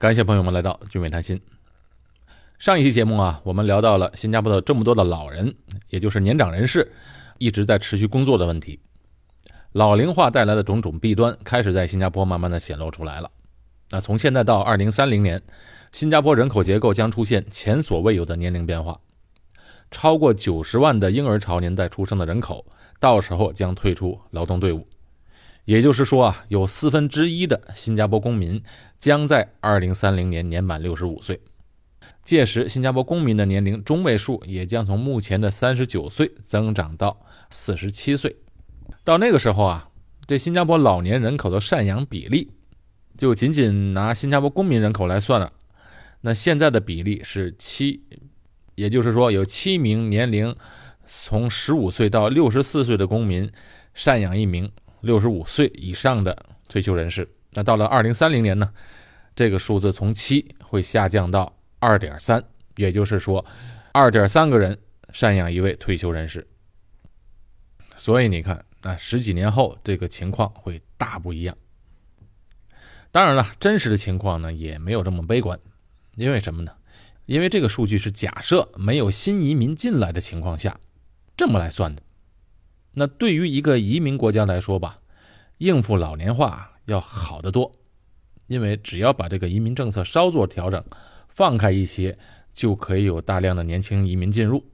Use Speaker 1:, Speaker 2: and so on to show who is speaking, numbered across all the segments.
Speaker 1: 感谢朋友们来到聚美谈心。上一期节目啊，我们聊到了新加坡的这么多的老人，也就是年长人士，一直在持续工作的问题。老龄化带来的种种弊端开始在新加坡慢慢的显露出来了。那从现在到二零三零年，新加坡人口结构将出现前所未有的年龄变化，超过九十万的婴儿潮年代出生的人口，到时候将退出劳动队伍。也就是说啊，有四分之一的新加坡公民将在二零三零年年满六十五岁，届时新加坡公民的年龄中位数也将从目前的三十九岁增长到四十七岁。到那个时候啊，这新加坡老年人口的赡养比例，就仅仅拿新加坡公民人口来算了，那现在的比例是七，也就是说有七名年龄从十五岁到六十四岁的公民赡养一名。六十五岁以上的退休人士，那到了二零三零年呢，这个数字从七会下降到二点三，也就是说，二点三个人赡养一位退休人士。所以你看，那十几年后这个情况会大不一样。当然了，真实的情况呢也没有这么悲观，因为什么呢？因为这个数据是假设没有新移民进来的情况下这么来算的。那对于一个移民国家来说吧，应付老年化要好得多，因为只要把这个移民政策稍作调整，放开一些，就可以有大量的年轻移民进入。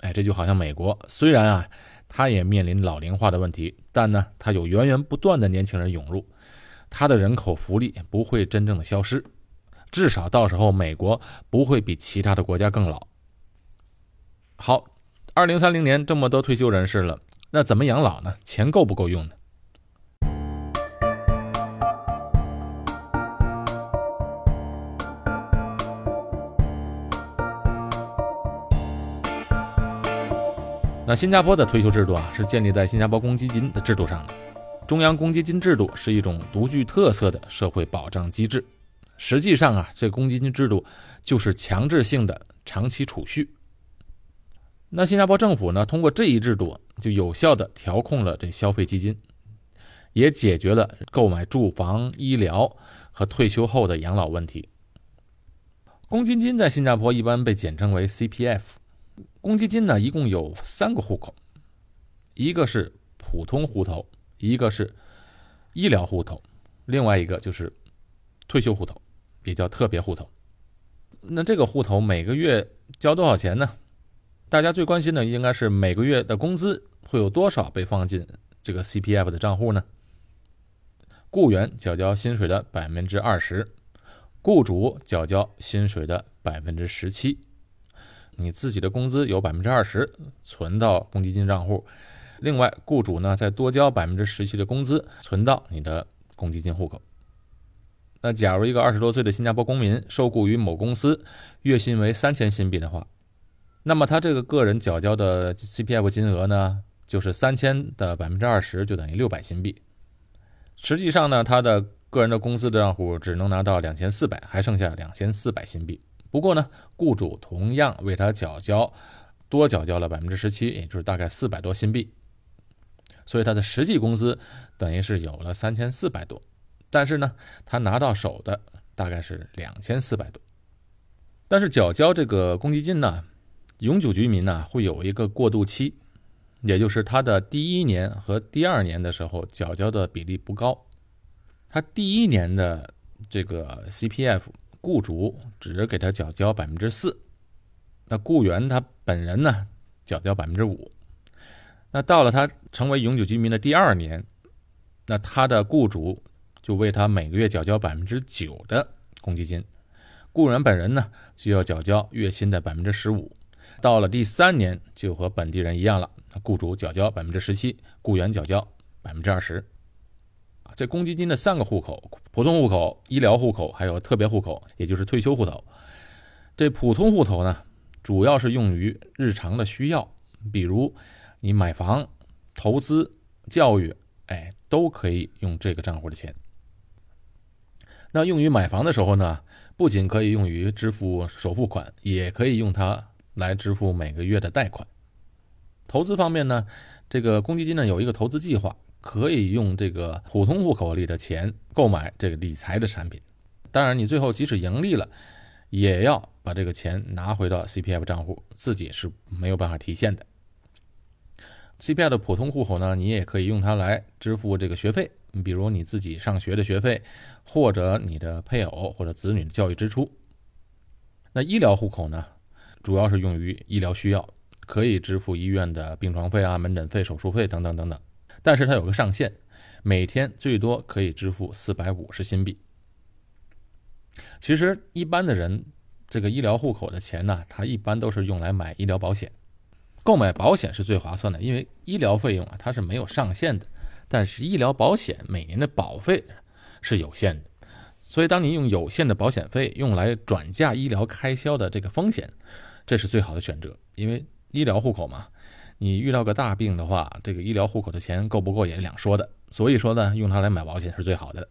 Speaker 1: 哎，这就好像美国，虽然啊，它也面临老龄化的问题，但呢，它有源源不断的年轻人涌入，它的人口福利不会真正的消失，至少到时候美国不会比其他的国家更老。好，二零三零年这么多退休人士了。那怎么养老呢？钱够不够用呢？那新加坡的退休制度啊，是建立在新加坡公积金的制度上的。中央公积金制度是一种独具特色的社会保障机制。实际上啊，这公积金制度就是强制性的长期储蓄。那新加坡政府呢，通过这一制度，就有效的调控了这消费基金，也解决了购买住房、医疗和退休后的养老问题。公积金在新加坡一般被简称为 CPF。公积金呢，一共有三个户口，一个是普通户头，一个是医疗户头，另外一个就是退休户头，也叫特别户头。那这个户头每个月交多少钱呢？大家最关心的应该是每个月的工资会有多少被放进这个 CPF 的账户呢？雇员缴交薪水的百分之二十，雇主缴交薪水的百分之十七。你自己的工资有百分之二十存到公积金账户，另外雇主呢再多交百分之十七的工资存到你的公积金户口。那假如一个二十多岁的新加坡公民受雇于某公司，月薪为三千新币的话。那么他这个个人缴交的 CPF 金额呢，就是三千的百分之二十，就等于六百新币。实际上呢，他的个人的公司的账户只能拿到两千四百，还剩下两千四百新币。不过呢，雇主同样为他缴交多缴交了百分之十七，也就是大概四百多新币。所以他的实际工资等于是有了三千四百多，但是呢，他拿到手的大概是两千四百多。但是缴交这个公积金呢？永久居民呢会有一个过渡期，也就是他的第一年和第二年的时候缴交的比例不高。他第一年的这个 CPF，雇主只给他缴交百分之四，那雇员他本人呢缴交百分之五。那到了他成为永久居民的第二年，那他的雇主就为他每个月缴交百分之九的公积金，雇员本人呢就要缴交月薪的百分之十五。到了第三年，就和本地人一样了，雇主缴交百分之十七，雇员缴交百分之二十。这公积金的三个户口：普通户口、医疗户口，还有特别户口，也就是退休户头。这普通户头呢，主要是用于日常的需要，比如你买房、投资、教育，哎，都可以用这个账户的钱。那用于买房的时候呢，不仅可以用于支付首付款，也可以用它。来支付每个月的贷款。投资方面呢，这个公积金呢有一个投资计划，可以用这个普通户口里的钱购买这个理财的产品。当然，你最后即使盈利了，也要把这个钱拿回到 CPF 账户，自己是没有办法提现的。CPF 的普通户口呢，你也可以用它来支付这个学费，比如你自己上学的学费，或者你的配偶或者子女的教育支出。那医疗户口呢，主要是用于医疗需要，可以支付医院的病床费啊、门诊费、手术费等等等等。但是它有个上限，每天最多可以支付四百五十新币。其实一般的人，这个医疗户口的钱呢，它一般都是用来买医疗保险。购买保险是最划算的，因为医疗费用啊它是没有上限的，但是医疗保险每年的保费是有限的。所以，当你用有限的保险费用来转嫁医疗开销的这个风险，这是最好的选择。因为医疗户口嘛，你遇到个大病的话，这个医疗户口的钱够不够也是两说的。所以说呢，用它来买保险是最好的。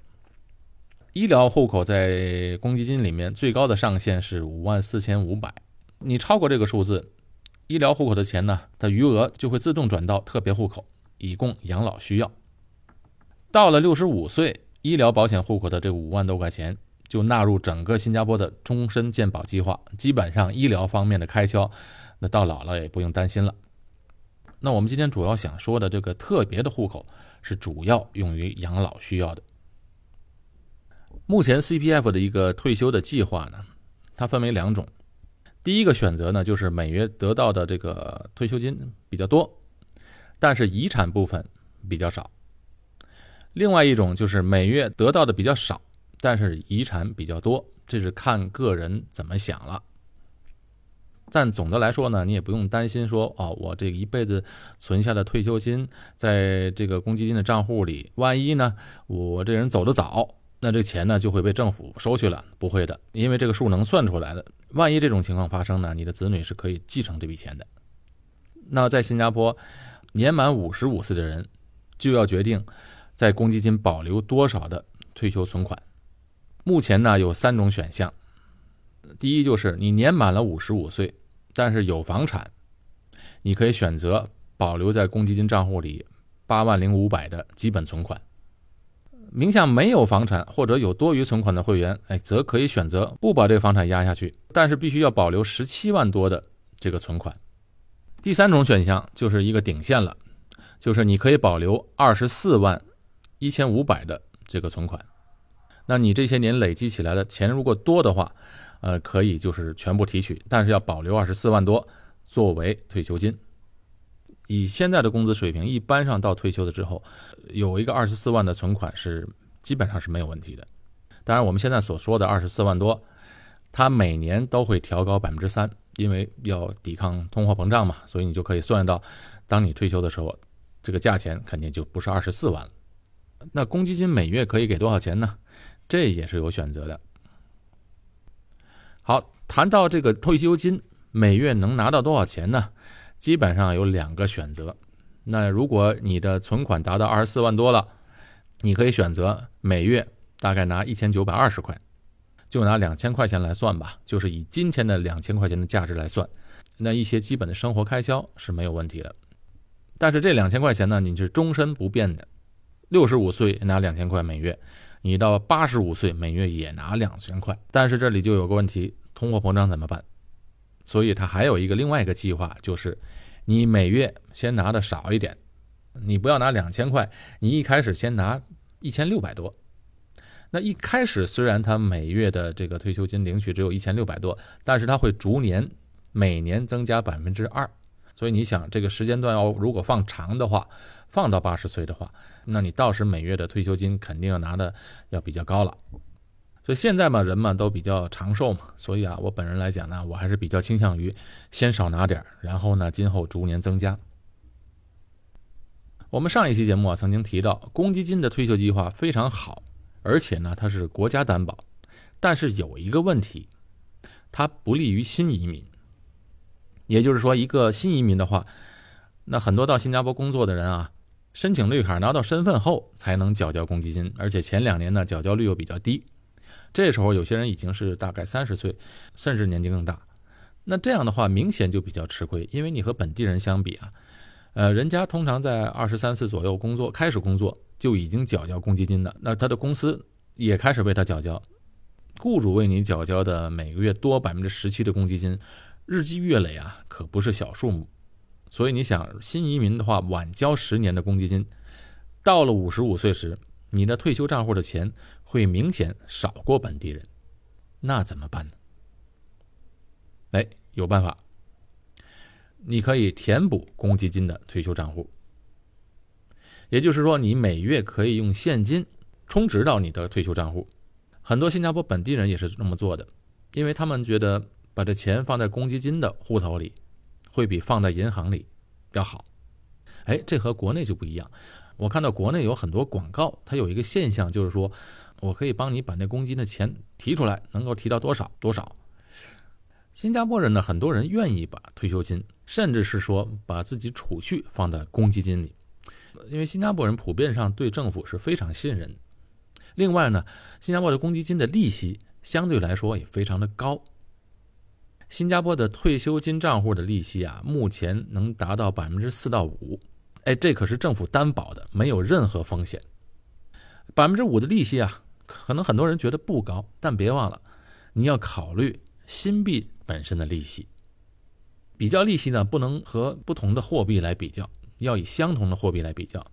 Speaker 1: 医疗户口在公积金里面最高的上限是五万四千五百，你超过这个数字，医疗户口的钱呢，它余额就会自动转到特别户口，以供养老需要。到了六十五岁，医疗保险户口的这五万多块钱就纳入整个新加坡的终身健保计划，基本上医疗方面的开销，那到老了也不用担心了。那我们今天主要想说的这个特别的户口，是主要用于养老需要的。目前 CPF 的一个退休的计划呢，它分为两种。第一个选择呢，就是每月得到的这个退休金比较多，但是遗产部分比较少；另外一种就是每月得到的比较少，但是遗产比较多，这是看个人怎么想了。但总的来说呢，你也不用担心说哦，我这一辈子存下的退休金在这个公积金的账户里，万一呢，我这人走得早。那这钱呢就会被政府收去了？不会的，因为这个数能算出来的。万一这种情况发生呢，你的子女是可以继承这笔钱的。那在新加坡，年满五十五岁的人就要决定在公积金保留多少的退休存款。目前呢有三种选项，第一就是你年满了五十五岁，但是有房产，你可以选择保留在公积金账户里八万零五百的基本存款。名下没有房产或者有多余存款的会员，哎，则可以选择不把这个房产压下去，但是必须要保留十七万多的这个存款。第三种选项就是一个顶线了，就是你可以保留二十四万一千五百的这个存款。那你这些年累积起来的钱如果多的话，呃，可以就是全部提取，但是要保留二十四万多作为退休金。以现在的工资水平，一般上到退休的之后，有一个二十四万的存款是基本上是没有问题的。当然，我们现在所说的二十四万多，它每年都会调高百分之三，因为要抵抗通货膨胀嘛，所以你就可以算到，当你退休的时候，这个价钱肯定就不是二十四万了。那公积金每月可以给多少钱呢？这也是有选择的。好，谈到这个退休金每月能拿到多少钱呢？基本上有两个选择，那如果你的存款达到二十四万多了，你可以选择每月大概拿一千九百二十块，就拿两千块钱来算吧，就是以今天的两千块钱的价值来算，那一些基本的生活开销是没有问题的。但是这两千块钱呢，你是终身不变的，六十五岁拿两千块每月，你到八十五岁每月也拿两千块。但是这里就有个问题，通货膨胀怎么办？所以他还有一个另外一个计划，就是你每月先拿的少一点，你不要拿两千块，你一开始先拿一千六百多。那一开始虽然他每月的这个退休金领取只有一千六百多，但是他会逐年每年增加百分之二。所以你想这个时间段要如果放长的话，放到八十岁的话，那你到时每月的退休金肯定要拿的要比较高了。所以现在嘛，人嘛都比较长寿嘛，所以啊，我本人来讲呢，我还是比较倾向于先少拿点然后呢，今后逐年增加。我们上一期节目啊，曾经提到，公积金的退休计划非常好，而且呢，它是国家担保，但是有一个问题，它不利于新移民。也就是说，一个新移民的话，那很多到新加坡工作的人啊，申请绿卡拿到身份后才能缴交公积金，而且前两年呢，缴交率又比较低。这时候有些人已经是大概三十岁，甚至年纪更大，那这样的话明显就比较吃亏，因为你和本地人相比啊，呃，人家通常在二十三岁左右工作，开始工作就已经缴交公积金的，那他的公司也开始为他缴交，雇主为你缴交的每个月多百分之十七的公积金，日积月累啊，可不是小数目。所以你想，新移民的话，晚交十年的公积金，到了五十五岁时，你的退休账户的钱会明显少过本地人，那怎么办呢？哎，有办法，你可以填补公积金的退休账户。也就是说，你每月可以用现金充值到你的退休账户。很多新加坡本地人也是这么做的，因为他们觉得把这钱放在公积金的户头里，会比放在银行里要好。哎，这和国内就不一样。我看到国内有很多广告，它有一个现象，就是说我可以帮你把那公积金的钱提出来，能够提到多少多少。新加坡人呢，很多人愿意把退休金，甚至是说把自己储蓄放在公积金里。因为新加坡人普遍上对政府是非常信任。另外呢，新加坡的公积金的利息相对来说也非常的高。新加坡的退休金账户的利息啊，目前能达到百分之四到五，哎，这可是政府担保的，没有任何风险。百分之五的利息啊，可能很多人觉得不高，但别忘了，你要考虑新币本身的利息。比较利息呢，不能和不同的货币来比较。要以相同的货币来比较，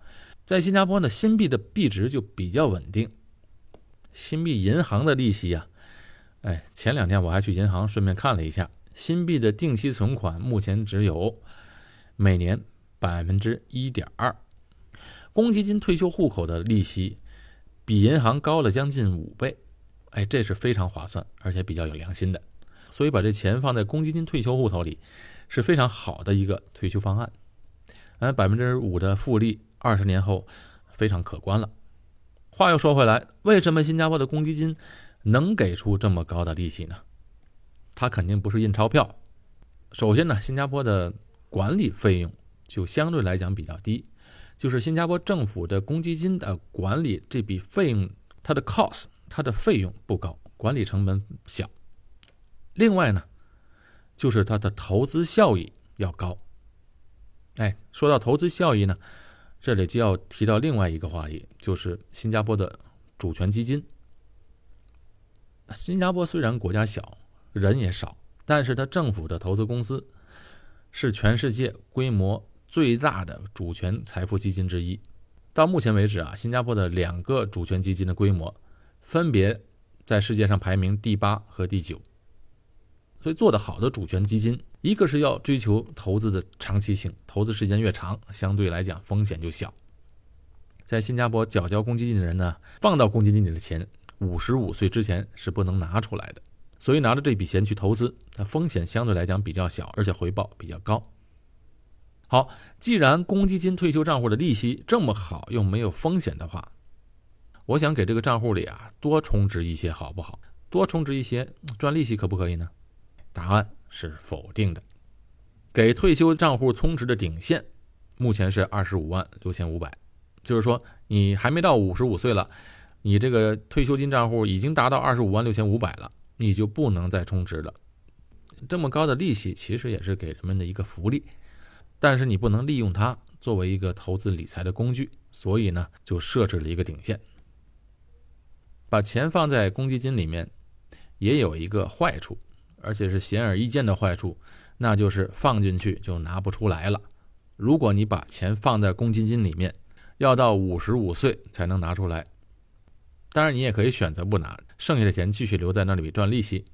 Speaker 1: 在新加坡呢，新币的币值就比较稳定。新币银行的利息呀，哎，前两天我还去银行顺便看了一下，新币的定期存款目前只有每年百分之一点二，公积金退休户口的利息比银行高了将近五倍，哎，这是非常划算，而且比较有良心的，所以把这钱放在公积金退休户头里是非常好的一个退休方案。哎，百分之五的复利，二十年后非常可观了。话又说回来，为什么新加坡的公积金能给出这么高的利息呢？它肯定不是印钞票。首先呢，新加坡的管理费用就相对来讲比较低，就是新加坡政府的公积金的管理这笔费用，它的 cost，它的费用不高，管理成本小。另外呢，就是它的投资效益要高。哎，说到投资效益呢，这里就要提到另外一个话题，就是新加坡的主权基金。新加坡虽然国家小，人也少，但是它政府的投资公司是全世界规模最大的主权财富基金之一。到目前为止啊，新加坡的两个主权基金的规模分别在世界上排名第八和第九。所以做得好的主权基金，一个是要追求投资的长期性，投资时间越长，相对来讲风险就小。在新加坡缴交公积金的人呢，放到公积金里的钱，五十五岁之前是不能拿出来的，所以拿着这笔钱去投资，它风险相对来讲比较小，而且回报比较高。好，既然公积金退休账户的利息这么好，又没有风险的话，我想给这个账户里啊多充值一些，好不好？多充值一些赚利息可不可以呢？答案是否定的。给退休账户充值的顶线，目前是二十五万六千五百，就是说你还没到五十五岁了，你这个退休金账户已经达到二十五万六千五百了，你就不能再充值了。这么高的利息其实也是给人们的一个福利，但是你不能利用它作为一个投资理财的工具，所以呢就设置了一个顶线。把钱放在公积金里面，也有一个坏处。而且是显而易见的坏处，那就是放进去就拿不出来了。如果你把钱放在公积金里面，要到五十五岁才能拿出来。当然，你也可以选择不拿，剩下的钱继续留在那里赚利息。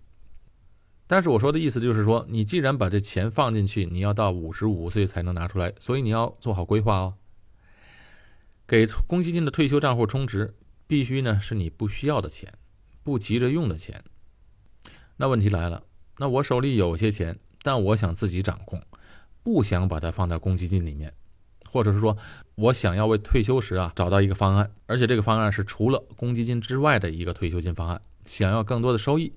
Speaker 1: 但是我说的意思就是说，你既然把这钱放进去，你要到五十五岁才能拿出来，所以你要做好规划哦。给公积金的退休账户充值，必须呢是你不需要的钱，不急着用的钱。那问题来了。那我手里有些钱，但我想自己掌控，不想把它放在公积金里面，或者是说，我想要为退休时啊找到一个方案，而且这个方案是除了公积金之外的一个退休金方案，想要更多的收益，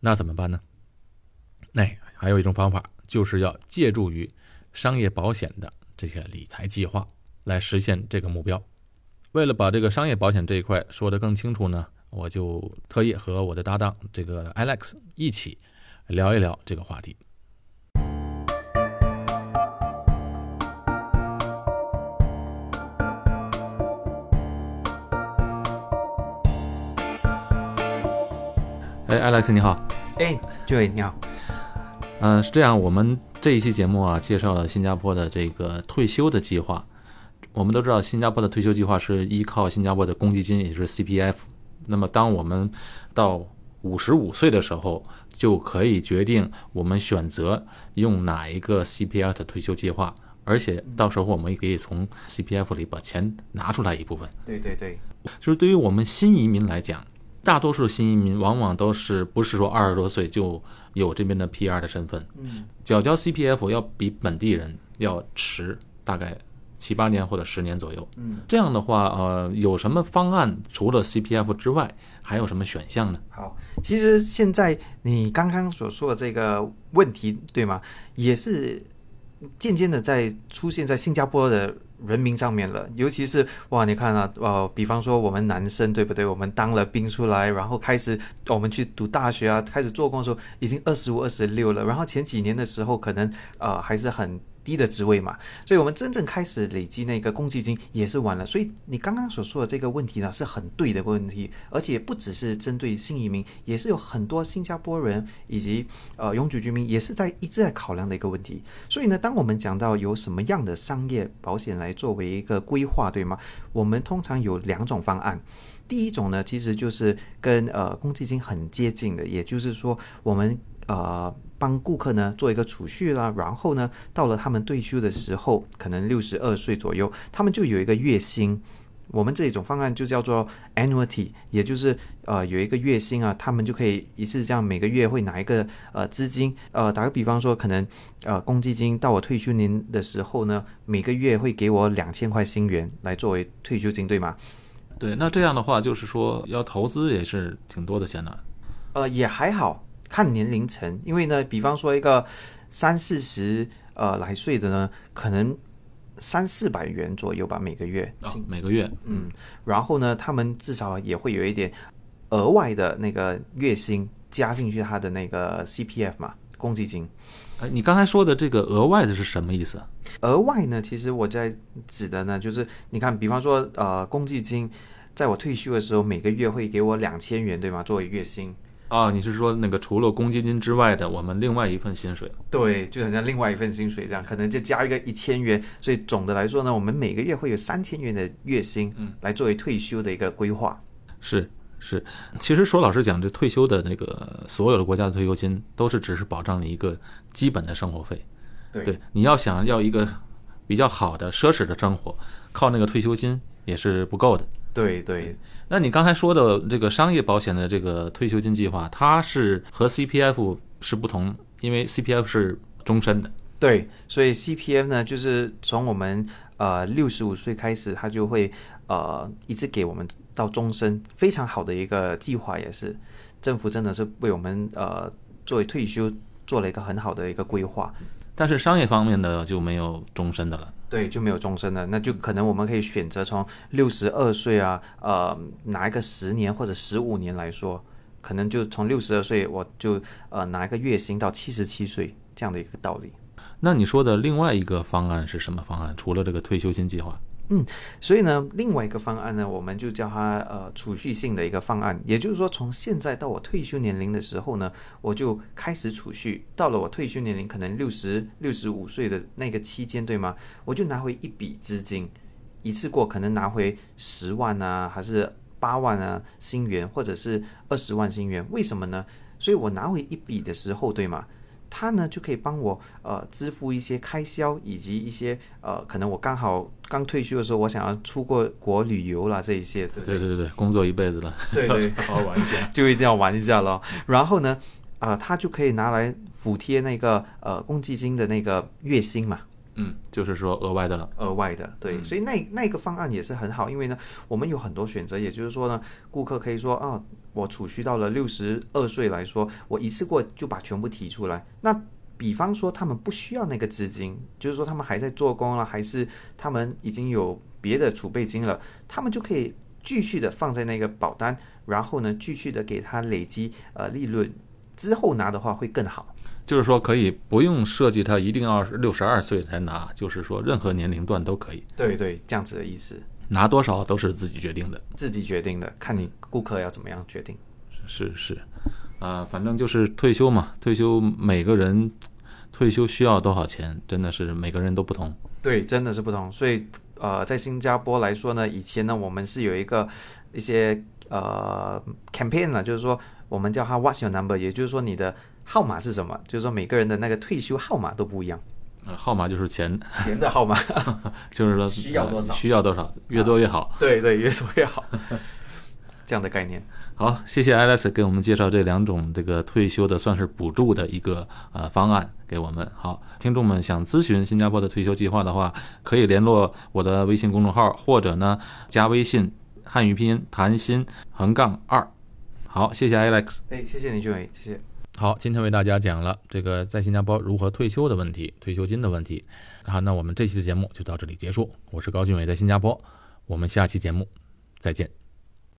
Speaker 1: 那怎么办呢？那还有一种方法，就是要借助于商业保险的这些理财计划来实现这个目标。为了把这个商业保险这一块说得更清楚呢，我就特意和我的搭档这个 Alex 一起。聊一聊这个话题。哎，艾莱斯你好。
Speaker 2: 哎，这位你好。
Speaker 1: 嗯，是这样，我们这一期节目啊，介绍了新加坡的这个退休的计划。我们都知道，新加坡的退休计划是依靠新加坡的公积金，也就是 CPF。那么，当我们到五十五岁的时候，就可以决定我们选择用哪一个 CPF 的退休计划，而且到时候我们也可以从 CPF 里把钱拿出来一部分。
Speaker 2: 对对对，
Speaker 1: 就是对于我们新移民来讲。大多数新移民往往都是不是说二十多岁就有这边的 PR 的身份，
Speaker 2: 嗯，
Speaker 1: 缴交 CPF 要比本地人要迟大概七八年或者十年左右，
Speaker 2: 嗯，
Speaker 1: 这样的话，呃，有什么方案除了 CPF 之外，还有什么选项呢？
Speaker 2: 好，其实现在你刚刚所说的这个问题，对吗？也是渐渐的在出现在新加坡的。人民上面了，尤其是哇，你看啊，呃，比方说我们男生对不对？我们当了兵出来，然后开始我们去读大学啊，开始做工的时候，已经二十五、二十六了。然后前几年的时候，可能呃还是很。低的职位嘛，所以我们真正开始累积那个公积金也是晚了。所以你刚刚所说的这个问题呢，是很对的问题，而且不只是针对新移民，也是有很多新加坡人以及呃永久居民也是在一直在考量的一个问题。所以呢，当我们讲到有什么样的商业保险来作为一个规划，对吗？我们通常有两种方案。第一种呢，其实就是跟呃公积金很接近的，也就是说我们呃。帮顾客呢做一个储蓄啦，然后呢，到了他们退休的时候，可能六十二岁左右，他们就有一个月薪。我们这种方案就叫做 annuity，也就是呃有一个月薪啊，他们就可以一次这样每个月会拿一个呃资金。呃，打个比方说，可能呃公积金到我退休年的时候呢，每个月会给我两千块新元来作为退休金，对吗？
Speaker 1: 对，那这样的话就是说要投资也是挺多的钱的。
Speaker 2: 呃，也还好。看年龄层，因为呢，比方说一个三四十呃来岁的呢，可能三四百元左右吧，每个月，
Speaker 1: 每个月，
Speaker 2: 嗯，然后呢，他们至少也会有一点额外的那个月薪加进去他的那个 CPF 嘛，公积金。
Speaker 1: 哎，你刚才说的这个额外的是什么意思？
Speaker 2: 额外呢，其实我在指的呢，就是你看，比方说呃，公积金在我退休的时候，每个月会给我两千元，对吗？作为月薪。
Speaker 1: 啊，你是说那个除了公积金之外的，我们另外一份薪水？
Speaker 2: 对，就好像另外一份薪水这样，可能就加一个一千元，所以总的来说呢，我们每个月会有三千元的月薪，嗯，来作为退休的一个规划。
Speaker 1: 是是，其实说老实讲，这退休的那个所有的国家的退休金都是只是保障你一个基本的生活费。
Speaker 2: 对，
Speaker 1: 你要想要一个比较好的奢侈的生活，靠那个退休金也是不够的。
Speaker 2: 对对。
Speaker 1: 那你刚才说的这个商业保险的这个退休金计划，它是和 CPF 是不同，因为 CPF 是终身的。
Speaker 2: 对，所以 CPF 呢，就是从我们呃六十五岁开始，它就会呃一直给我们到终身，非常好的一个计划，也是政府真的是为我们呃作为退休做了一个很好的一个规划。
Speaker 1: 但是商业方面的就没有终身的了。
Speaker 2: 对，就没有终身的，那就可能我们可以选择从六十二岁啊，呃，拿一个十年或者十五年来说，可能就从六十二岁我就呃拿一个月薪到七十七岁这样的一个道理。
Speaker 1: 那你说的另外一个方案是什么方案？除了这个退休金计划？
Speaker 2: 嗯，所以呢，另外一个方案呢，我们就叫它呃储蓄性的一个方案，也就是说，从现在到我退休年龄的时候呢，我就开始储蓄，到了我退休年龄可能六十六十五岁的那个期间，对吗？我就拿回一笔资金，一次过可能拿回十万啊，还是八万啊新元，或者是二十万新元？为什么呢？所以我拿回一笔的时候，对吗？他呢就可以帮我呃支付一些开销，以及一些呃可能我刚好刚退休的时候，我想要出过国旅游啦这一些。
Speaker 1: 对对对，工作一辈子了，
Speaker 2: 对对，
Speaker 1: 好好玩一下，
Speaker 2: 就一定要玩一下咯。然后呢，啊，他就可以拿来补贴那个呃公积金的那个月薪嘛。
Speaker 1: 嗯，就是说额外的了，
Speaker 2: 额外的，对，所以那那个方案也是很好，因为呢，我们有很多选择，也就是说呢，顾客可以说啊，我储蓄到了六十二岁来说，我一次过就把全部提出来。那比方说他们不需要那个资金，就是说他们还在做工了，还是他们已经有别的储备金了，他们就可以继续的放在那个保单，然后呢，继续的给他累积呃利润，之后拿的话会更好。
Speaker 1: 就是说，可以不用设计，他一定要六十二岁才拿，就是说，任何年龄段都可以。
Speaker 2: 对对，这样子的意思。
Speaker 1: 拿多少都是自己决定的，
Speaker 2: 自己决定的，看你顾客要怎么样决定。
Speaker 1: 是是，啊，反正就是退休嘛，退休每个人退休需要多少钱，真的是每个人都不同。
Speaker 2: 对，真的是不同。所以呃，在新加坡来说呢，以前呢我们是有一个一些呃 campaign 呢，就是说我们叫它 What's your number，也就是说你的号码是什么，就是说每个人的那个退休号码都不一样。
Speaker 1: 呃号码就是钱，
Speaker 2: 钱的号码，
Speaker 1: 就是说
Speaker 2: 需要多少
Speaker 1: 呃需要多少，越多越好。
Speaker 2: 对对，越多越好，这样的概念。
Speaker 1: 好，谢谢 Alex 给我们介绍这两种这个退休的算是补助的一个呃方案给我们。好，听众们想咨询新加坡的退休计划的话，可以联络我的微信公众号，或者呢加微信汉语拼音谭鑫横杠二。好，谢谢 Alex。
Speaker 2: 哎，谢谢你，俊伟，谢谢。
Speaker 1: 好，今天为大家讲了这个在新加坡如何退休的问题，退休金的问题。好，那我们这期的节目就到这里结束。我是高俊伟，在新加坡，我们下期节目再见。